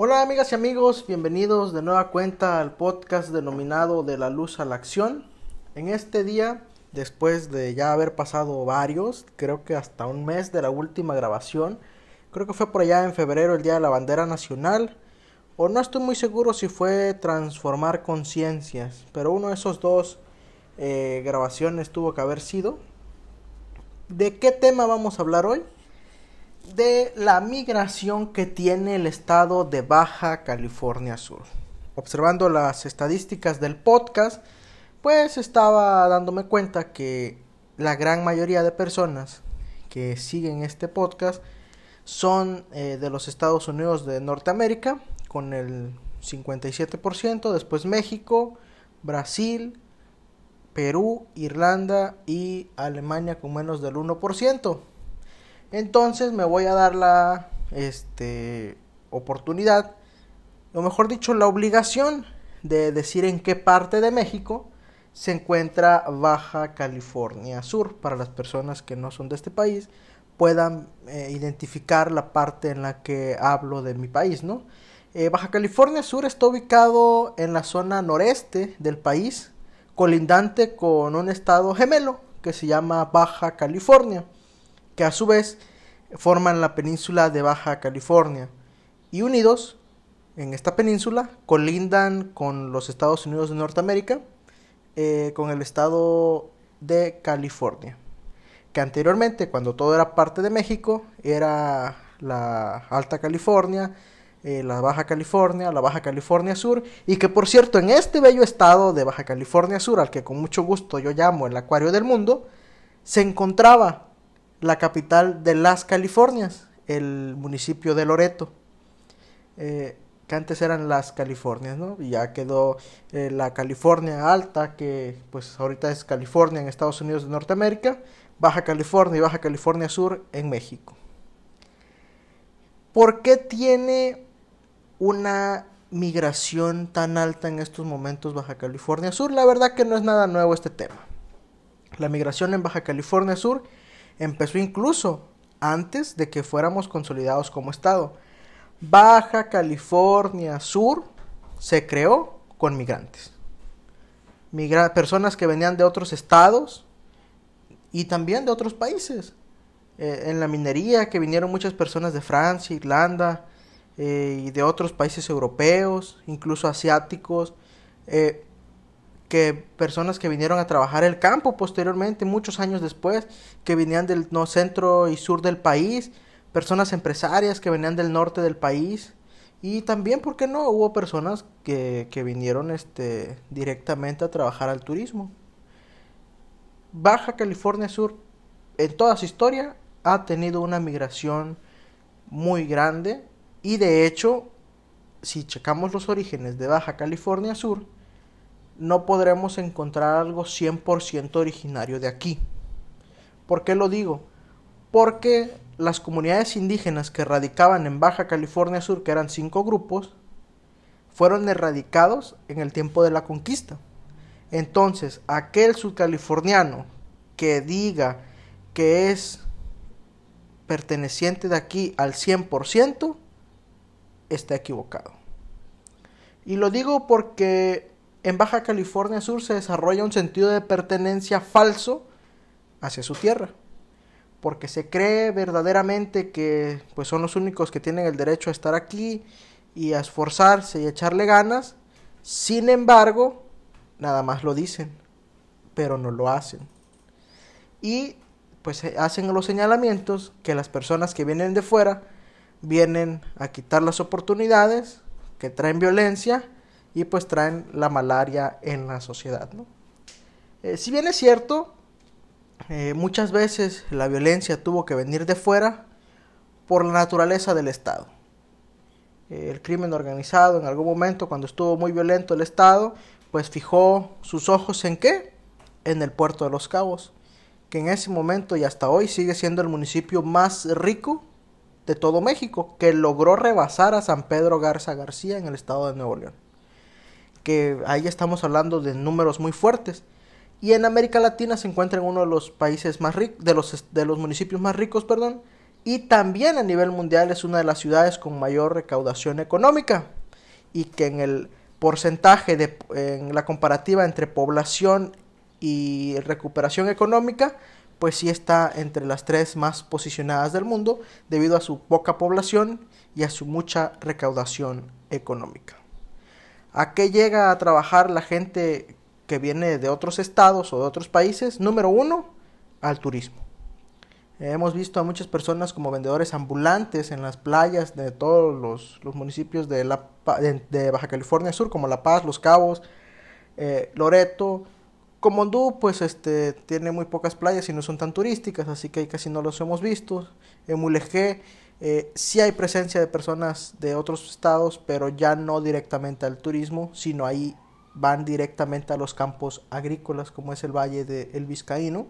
Hola amigas y amigos, bienvenidos de nueva cuenta al podcast denominado De la Luz a la Acción. En este día, después de ya haber pasado varios, creo que hasta un mes de la última grabación, creo que fue por allá en febrero el Día de la Bandera Nacional, o no estoy muy seguro si fue Transformar Conciencias, pero uno de esos dos eh, grabaciones tuvo que haber sido. ¿De qué tema vamos a hablar hoy? De la migración que tiene el estado de Baja California Sur. Observando las estadísticas del podcast, pues estaba dándome cuenta que la gran mayoría de personas que siguen este podcast son eh, de los Estados Unidos de Norteamérica, con el 57%, después México, Brasil, Perú, Irlanda y Alemania con menos del 1%. Entonces me voy a dar la este, oportunidad, o mejor dicho, la obligación de decir en qué parte de México se encuentra Baja California Sur, para las personas que no son de este país puedan eh, identificar la parte en la que hablo de mi país, ¿no? Eh, Baja California Sur está ubicado en la zona noreste del país, colindante con un estado gemelo que se llama Baja California que a su vez forman la península de Baja California. Y unidos en esta península colindan con los Estados Unidos de Norteamérica, eh, con el estado de California, que anteriormente cuando todo era parte de México era la Alta California, eh, la Baja California, la Baja California Sur, y que por cierto en este bello estado de Baja California Sur, al que con mucho gusto yo llamo el Acuario del Mundo, se encontraba la capital de las Californias, el municipio de Loreto, eh, que antes eran las Californias, ¿no? Y ya quedó eh, la California Alta, que pues ahorita es California en Estados Unidos de Norteamérica, Baja California y Baja California Sur en México. ¿Por qué tiene una migración tan alta en estos momentos Baja California Sur? La verdad que no es nada nuevo este tema. La migración en Baja California Sur empezó incluso antes de que fuéramos consolidados como Estado. Baja California Sur se creó con migrantes. personas que venían de otros estados y también de otros países. Eh, en la minería que vinieron muchas personas de Francia, Irlanda eh, y de otros países europeos, incluso asiáticos. Eh, que personas que vinieron a trabajar el campo posteriormente, muchos años después, que venían del no, centro y sur del país, personas empresarias que venían del norte del país, y también, ¿por qué no? Hubo personas que, que vinieron este, directamente a trabajar al turismo. Baja California Sur, en toda su historia, ha tenido una migración muy grande, y de hecho, si checamos los orígenes de Baja California Sur, no podremos encontrar algo 100% originario de aquí. ¿Por qué lo digo? Porque las comunidades indígenas que radicaban en Baja California Sur, que eran cinco grupos, fueron erradicados en el tiempo de la conquista. Entonces, aquel subcaliforniano que diga que es perteneciente de aquí al 100%, está equivocado. Y lo digo porque en Baja California Sur se desarrolla un sentido de pertenencia falso hacia su tierra, porque se cree verdaderamente que pues son los únicos que tienen el derecho a estar aquí y a esforzarse y echarle ganas. Sin embargo, nada más lo dicen, pero no lo hacen. Y pues hacen los señalamientos que las personas que vienen de fuera vienen a quitar las oportunidades, que traen violencia y pues traen la malaria en la sociedad. Eh, si bien es cierto, eh, muchas veces la violencia tuvo que venir de fuera por la naturaleza del Estado. Eh, el crimen organizado en algún momento, cuando estuvo muy violento el Estado, pues fijó sus ojos en qué? En el puerto de Los Cabos, que en ese momento y hasta hoy sigue siendo el municipio más rico de todo México, que logró rebasar a San Pedro Garza García en el estado de Nuevo León que ahí estamos hablando de números muy fuertes. Y en América Latina se encuentra en uno de los países más ricos, de los, de los municipios más ricos, perdón, y también a nivel mundial es una de las ciudades con mayor recaudación económica y que en el porcentaje de en la comparativa entre población y recuperación económica pues sí está entre las tres más posicionadas del mundo debido a su poca población y a su mucha recaudación económica. ¿A qué llega a trabajar la gente que viene de otros estados o de otros países? Número uno, al turismo. Hemos visto a muchas personas como vendedores ambulantes en las playas de todos los, municipios de, la, de, Baja California Sur, como La Paz, Los Cabos, eh, Loreto. Comondú, pues este, tiene muy pocas playas y no son tan turísticas, así que casi no los hemos visto. En Mulegé eh, sí hay presencia de personas de otros estados, pero ya no directamente al turismo, sino ahí van directamente a los campos agrícolas, como es el Valle del El Vizcaíno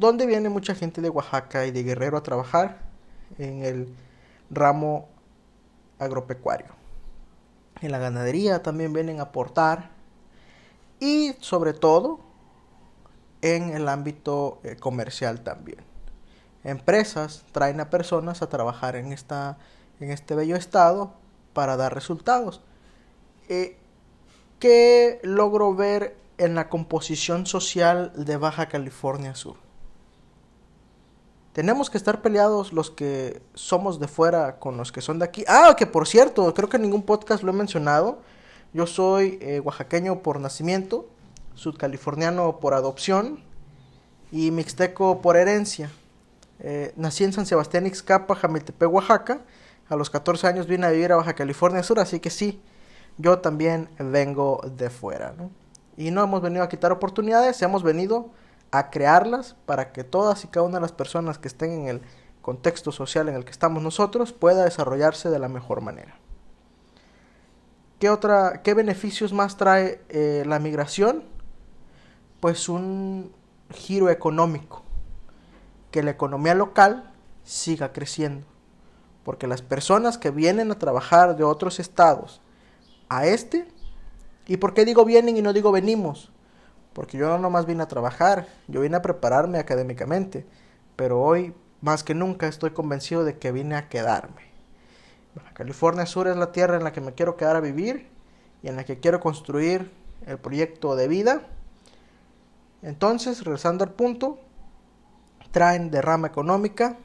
donde viene mucha gente de Oaxaca y de Guerrero a trabajar en el ramo agropecuario. En la ganadería también vienen a aportar y sobre todo en el ámbito eh, comercial también. Empresas traen a personas a trabajar en, esta, en este bello estado para dar resultados. Eh, ¿Qué logro ver en la composición social de Baja California Sur? Tenemos que estar peleados los que somos de fuera con los que son de aquí. Ah, que por cierto, creo que en ningún podcast lo he mencionado. Yo soy eh, oaxaqueño por nacimiento, sudcaliforniano por adopción y mixteco por herencia. Eh, nací en San Sebastián Ixcapa, Jamiltepec, Oaxaca. A los 14 años vine a vivir a Baja California Sur, así que sí, yo también vengo de fuera. Y no hemos venido a quitar oportunidades, hemos venido a crearlas para que todas y cada una de las personas que estén en el contexto social en el que estamos nosotros pueda desarrollarse de la mejor manera. ¿Qué, otra, qué beneficios más trae eh, la migración? Pues un giro económico, que la economía local siga creciendo, porque las personas que vienen a trabajar de otros estados a este, ¿y por qué digo vienen y no digo venimos? porque yo no nomás vine a trabajar, yo vine a prepararme académicamente, pero hoy más que nunca estoy convencido de que vine a quedarme. California Sur es la tierra en la que me quiero quedar a vivir y en la que quiero construir el proyecto de vida. Entonces, regresando al punto, traen derrama económica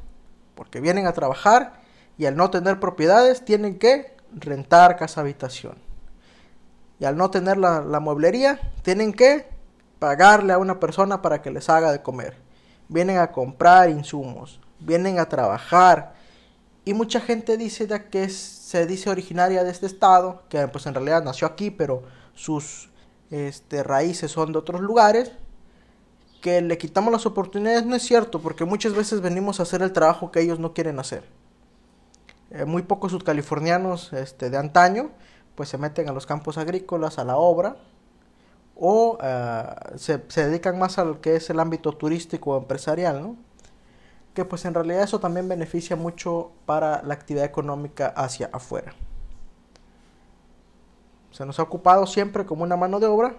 porque vienen a trabajar y al no tener propiedades tienen que rentar casa habitación. Y al no tener la, la mueblería tienen que pagarle a una persona para que les haga de comer. Vienen a comprar insumos, vienen a trabajar. Y mucha gente dice que se dice originaria de este estado, que pues en realidad nació aquí, pero sus este, raíces son de otros lugares. Que le quitamos las oportunidades no es cierto, porque muchas veces venimos a hacer el trabajo que ellos no quieren hacer. Eh, muy pocos subcalifornianos este, de antaño pues se meten a los campos agrícolas, a la obra, o eh, se, dedican más al que es el ámbito turístico o empresarial. Que pues en realidad eso también beneficia mucho para la actividad económica hacia afuera. Se nos ha ocupado siempre como una mano de obra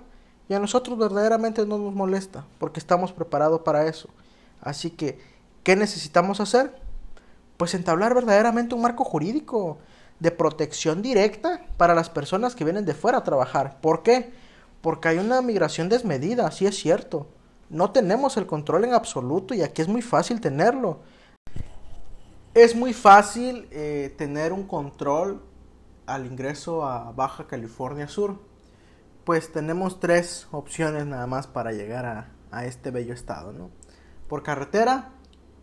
y a nosotros verdaderamente no nos molesta porque estamos preparados para eso. Así que, ¿qué necesitamos hacer? Pues entablar verdaderamente un marco jurídico de protección directa para las personas que vienen de fuera a trabajar. ¿Por qué? porque hay una migración desmedida, sí es cierto. No tenemos el control en absoluto y aquí es muy fácil tenerlo. Es muy fácil eh, tener un control al ingreso a Baja California Sur. Pues tenemos tres opciones nada más para llegar a, este bello estado, ¿no? Por carretera,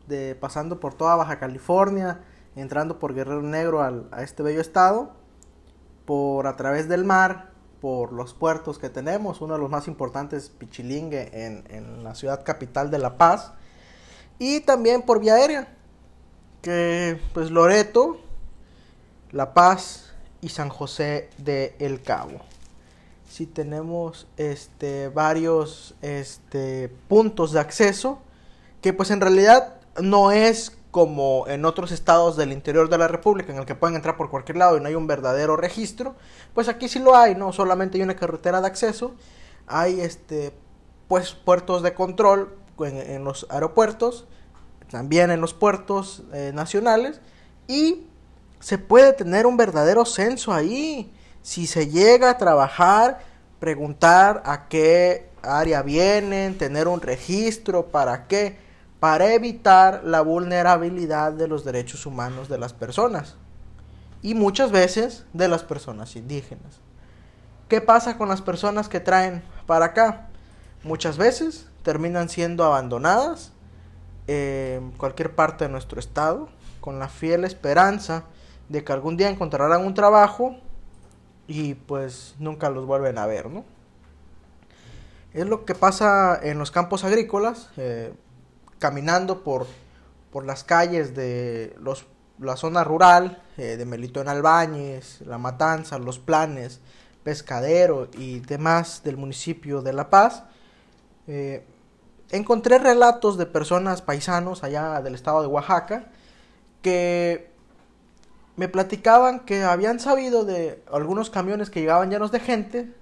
de, pasando por toda Baja California, entrando por Guerrero Negro a este bello estado, por a través del mar, por los puertos que tenemos, uno de los más importantes, Pichilingue, en, la ciudad capital de La Paz, y también por vía aérea, que pues Loreto, La Paz y San José de El Cabo. Si tenemos este, varios este, puntos de acceso, que pues en realidad no es como en otros estados del interior de la República en el que pueden entrar por cualquier lado y no hay un verdadero registro, pues aquí sí lo hay, no solamente hay una carretera de acceso, hay este pues puertos de control en, los aeropuertos, también en los puertos eh, nacionales y se puede tener un verdadero censo ahí. Si se llega a trabajar, preguntar a qué área vienen, tener un registro, ¿para qué? Para evitar la vulnerabilidad de los derechos humanos de las personas y muchas veces de las personas indígenas. ¿Qué pasa con las personas que traen para acá? Muchas veces terminan siendo abandonadas en cualquier parte de nuestro estado con la fiel esperanza de que algún día encontrarán un trabajo y pues nunca los vuelven a ver, ¿no? Es lo que pasa en los campos agrícolas, eh, caminando por, por las calles de los, la zona rural, eh, de Melito en Albáñez, La Matanza, Los Planes, Pescadero y demás del municipio de La Paz, eh, encontré relatos de personas paisanos allá del estado de Oaxaca que me platicaban que habían sabido de algunos camiones que llegaban llenos de gente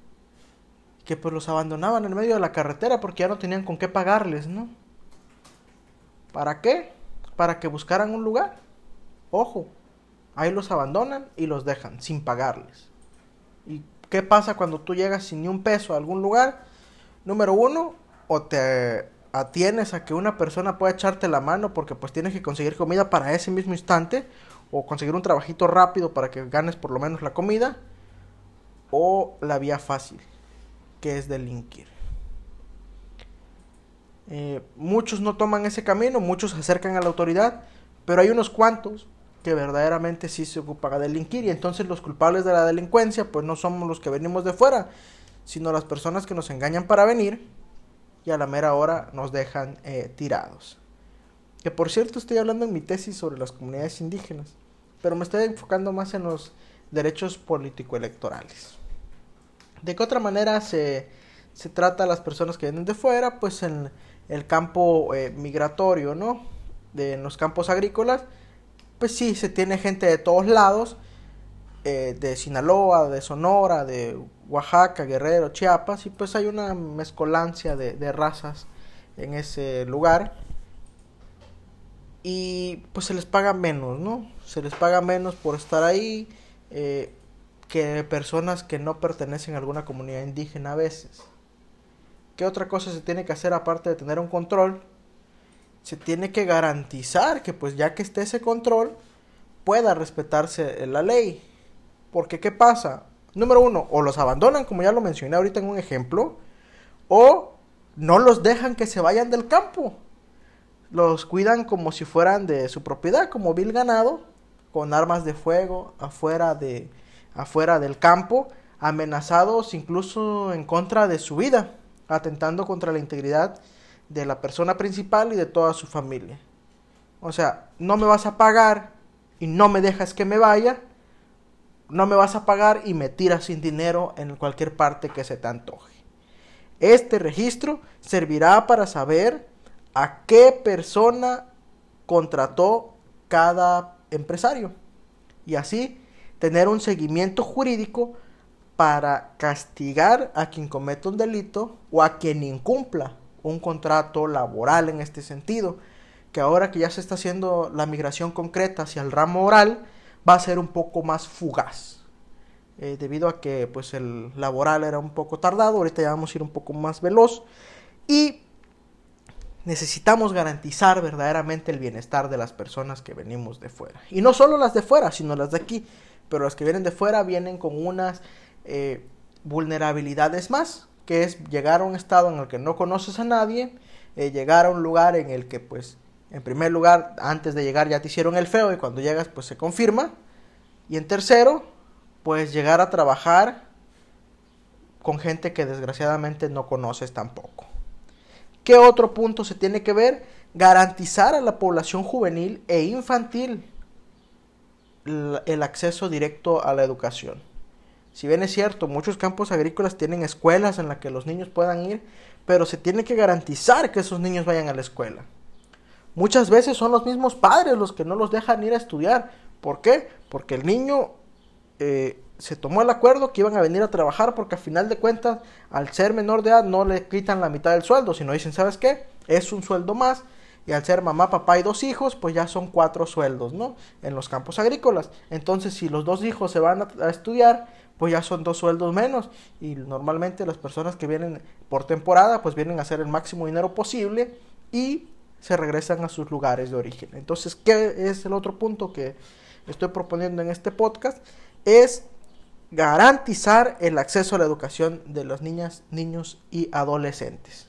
que pues los abandonaban en medio de la carretera porque ya no tenían con qué pagarles, ¿no? ¿Para qué? Para que buscaran un lugar. Ojo, ahí los abandonan y los dejan sin pagarles. ¿Y qué pasa cuando tú llegas sin ni un peso a algún lugar? Número uno, o te atienes a que una persona pueda echarte la mano porque pues tienes que conseguir comida para ese mismo instante o conseguir un trabajito rápido para que ganes por lo menos la comida o la vía fácil que es delinquir. Eh, muchos no toman ese camino, muchos se acercan a la autoridad, pero hay unos cuantos que verdaderamente sí se ocupan a delinquir y entonces los culpables de la delincuencia pues no somos los que venimos de fuera, sino las personas que nos engañan para venir y a la mera hora nos dejan eh, tirados. Que por cierto estoy hablando en mi tesis sobre las comunidades indígenas, pero me estoy enfocando más en los derechos político-electorales. ¿De qué otra manera se, se, trata a las personas que vienen de fuera? Pues en el campo eh, migratorio, ¿no? De, en los campos agrícolas, pues sí, se tiene gente de todos lados, eh, de Sinaloa, de Sonora, de Oaxaca, Guerrero, Chiapas, y pues hay una mezcolancia de, razas en ese lugar. Y pues se les paga menos, ¿no? Se les paga menos por estar ahí eh, que personas que no pertenecen a alguna comunidad indígena a veces. ¿Qué otra cosa se tiene que hacer aparte de tener un control? Se tiene que garantizar que pues ya que esté ese control pueda respetarse la ley. Porque ¿qué pasa? Número uno, o los abandonan, como ya lo mencioné ahorita en un ejemplo, o no los dejan que se vayan del campo. Los cuidan como si fueran de su propiedad, como vil ganado, con armas de fuego afuera, de, afuera del campo, amenazados incluso en contra de su vida, atentando contra la integridad de la persona principal y de toda su familia. O sea, no me vas a pagar y no me dejas que me vaya, no me vas a pagar y me tiras sin dinero en cualquier parte que se te antoje. Este registro servirá para saber a qué persona contrató cada empresario y así tener un seguimiento jurídico para castigar a quien cometa un delito o a quien incumpla un contrato laboral en este sentido, que ahora que ya se está haciendo la migración concreta hacia el ramo oral, va a ser un poco más fugaz. Eh, debido a que pues el laboral era un poco tardado, ahorita ya vamos a ir un poco más veloz y necesitamos garantizar verdaderamente el bienestar de las personas que venimos de fuera. Y no solo las de fuera, sino las de aquí, pero las que vienen de fuera vienen con unas eh, vulnerabilidades más, que es llegar a un estado en el que no conoces a nadie, eh, llegar a un lugar en el que pues en primer lugar, antes de llegar ya te hicieron el feo y cuando llegas pues se confirma. Y en tercero, pues llegar a trabajar con gente que desgraciadamente no conoces tampoco. ¿Qué otro punto se tiene que ver? Garantizar a la población juvenil e infantil el acceso directo a la educación. Si bien es cierto, muchos campos agrícolas tienen escuelas en las que los niños puedan ir, pero se tiene que garantizar que esos niños vayan a la escuela. Muchas veces son los mismos padres los que no los dejan ir a estudiar. ¿Por qué? Porque el niño eh, se tomó el acuerdo que iban a venir a trabajar porque a final de cuentas, al ser menor de edad, no le quitan la mitad del sueldo, sino dicen, ¿sabes qué? Es un sueldo más Y al ser mamá, papá y dos hijos, pues ya son cuatro sueldos, ¿no? En los campos agrícolas. Entonces, si los dos hijos se van a, estudiar, pues ya son dos sueldos menos. Y normalmente las personas que vienen por temporada, pues vienen a hacer el máximo dinero posible y se regresan a sus lugares de origen. Entonces, ¿qué es el otro punto que estoy proponiendo en este podcast? Es garantizar el acceso a la educación de las niñas, niños y adolescentes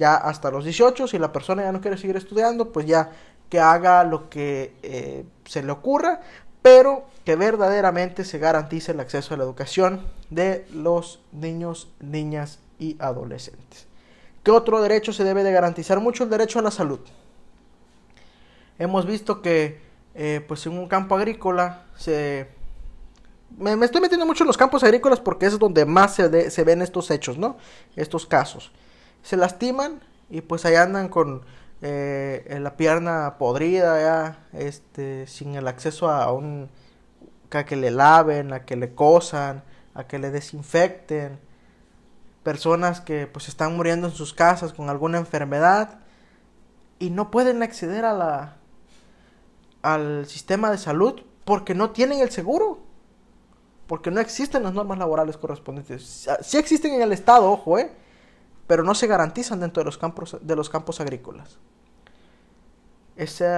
ya hasta los 18, si la persona ya no quiere seguir estudiando, pues ya que haga lo que eh, se le ocurra, pero que verdaderamente se garantice el acceso a la educación de los niños, niñas y adolescentes. ¿Qué otro derecho se debe de garantizar? Mucho el derecho a la salud. Hemos visto que eh, pues en un campo agrícola se... Me, estoy metiendo mucho en los campos agrícolas porque es donde más se, se ven estos hechos, ¿no? Estos casos se lastiman y pues ahí andan con eh, la pierna podrida ya, este, sin el acceso a un a que le laven, a que le cosan, a que le desinfecten, personas que pues están muriendo en sus casas con alguna enfermedad y no pueden acceder a la al sistema de salud porque no tienen el seguro, porque no existen las normas laborales correspondientes. Sí existen en el estado, ojo, eh, pero no se garantizan dentro de los campos, de los campos agrícolas. Ese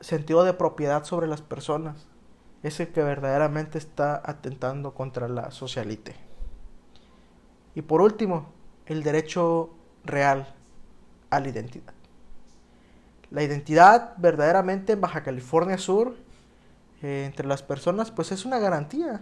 sentido de propiedad sobre las personas es el que verdaderamente está atentando contra la socialite. Y por último, el derecho real a la identidad. La identidad verdaderamente en Baja California Sur eh, entre las personas pues es una garantía,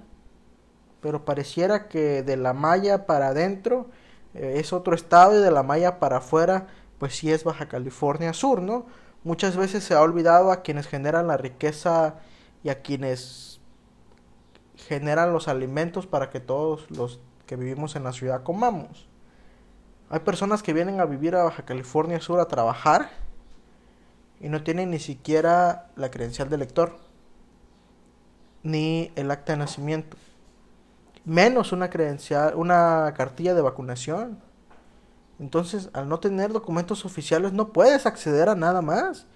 pero pareciera que de la malla para adentro eh, es otro estado y de la malla para afuera, pues sí es Baja California Sur, ¿no? Muchas veces se ha olvidado a quienes generan la riqueza y a quienes generan los alimentos para que todos los que vivimos en la ciudad comamos. Hay personas que vienen a vivir a Baja California Sur a trabajar y no tienen ni siquiera la credencial de lector ni el acta de nacimiento menos una credencial, una cartilla de vacunación. Entonces, al no tener documentos oficiales, no puedes acceder a nada más.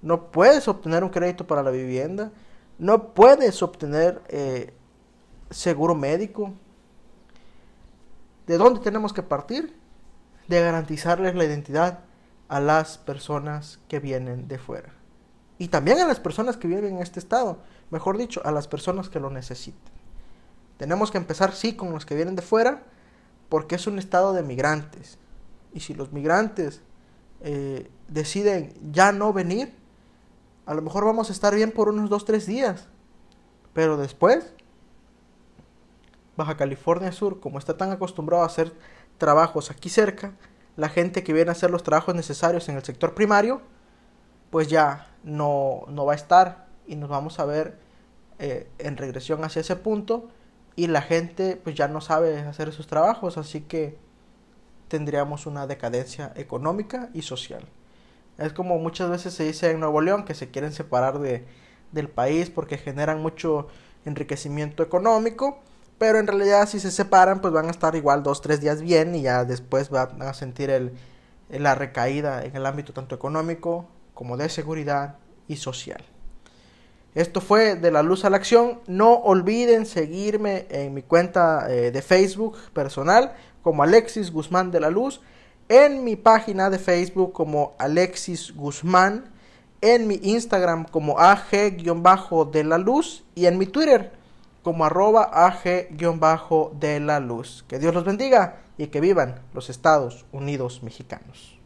No puedes obtener un crédito para la vivienda. No puedes obtener eh, seguro médico. ¿De dónde tenemos que partir? De garantizarles la identidad a las personas que vienen de fuera. Y también a las personas que viven en este estado. Mejor dicho, a las personas que lo necesitan. Tenemos que empezar, sí, con los que vienen de fuera, porque es un estado de migrantes. Y si los migrantes eh, deciden ya no venir, a lo mejor vamos a estar bien por unos 2, 3 días. Pero después, Baja California Sur, como está tan acostumbrado a hacer trabajos aquí cerca, la gente que viene a hacer los trabajos necesarios en el sector primario, pues ya no, no va a estar y nos vamos a ver eh, en regresión hacia ese punto y la gente pues ya no sabe hacer esos trabajos, así que tendríamos una decadencia económica y social. Es como muchas veces se dice en Nuevo León que se quieren separar de, del país porque generan mucho enriquecimiento económico, pero en realidad si se separan pues van a estar igual dos, tres días bien y ya después van a sentir el, la recaída en el ámbito tanto económico como de seguridad y social. Esto fue de la luz a la acción. No olviden seguirme en mi cuenta eh, de Facebook personal como Alexis Guzmán de la Luz, en mi página de Facebook como Alexis Guzmán, en mi Instagram como AG-de la Luz y en mi Twitter como arroba AG-de la Luz. Que Dios los bendiga y que vivan los Estados Unidos mexicanos.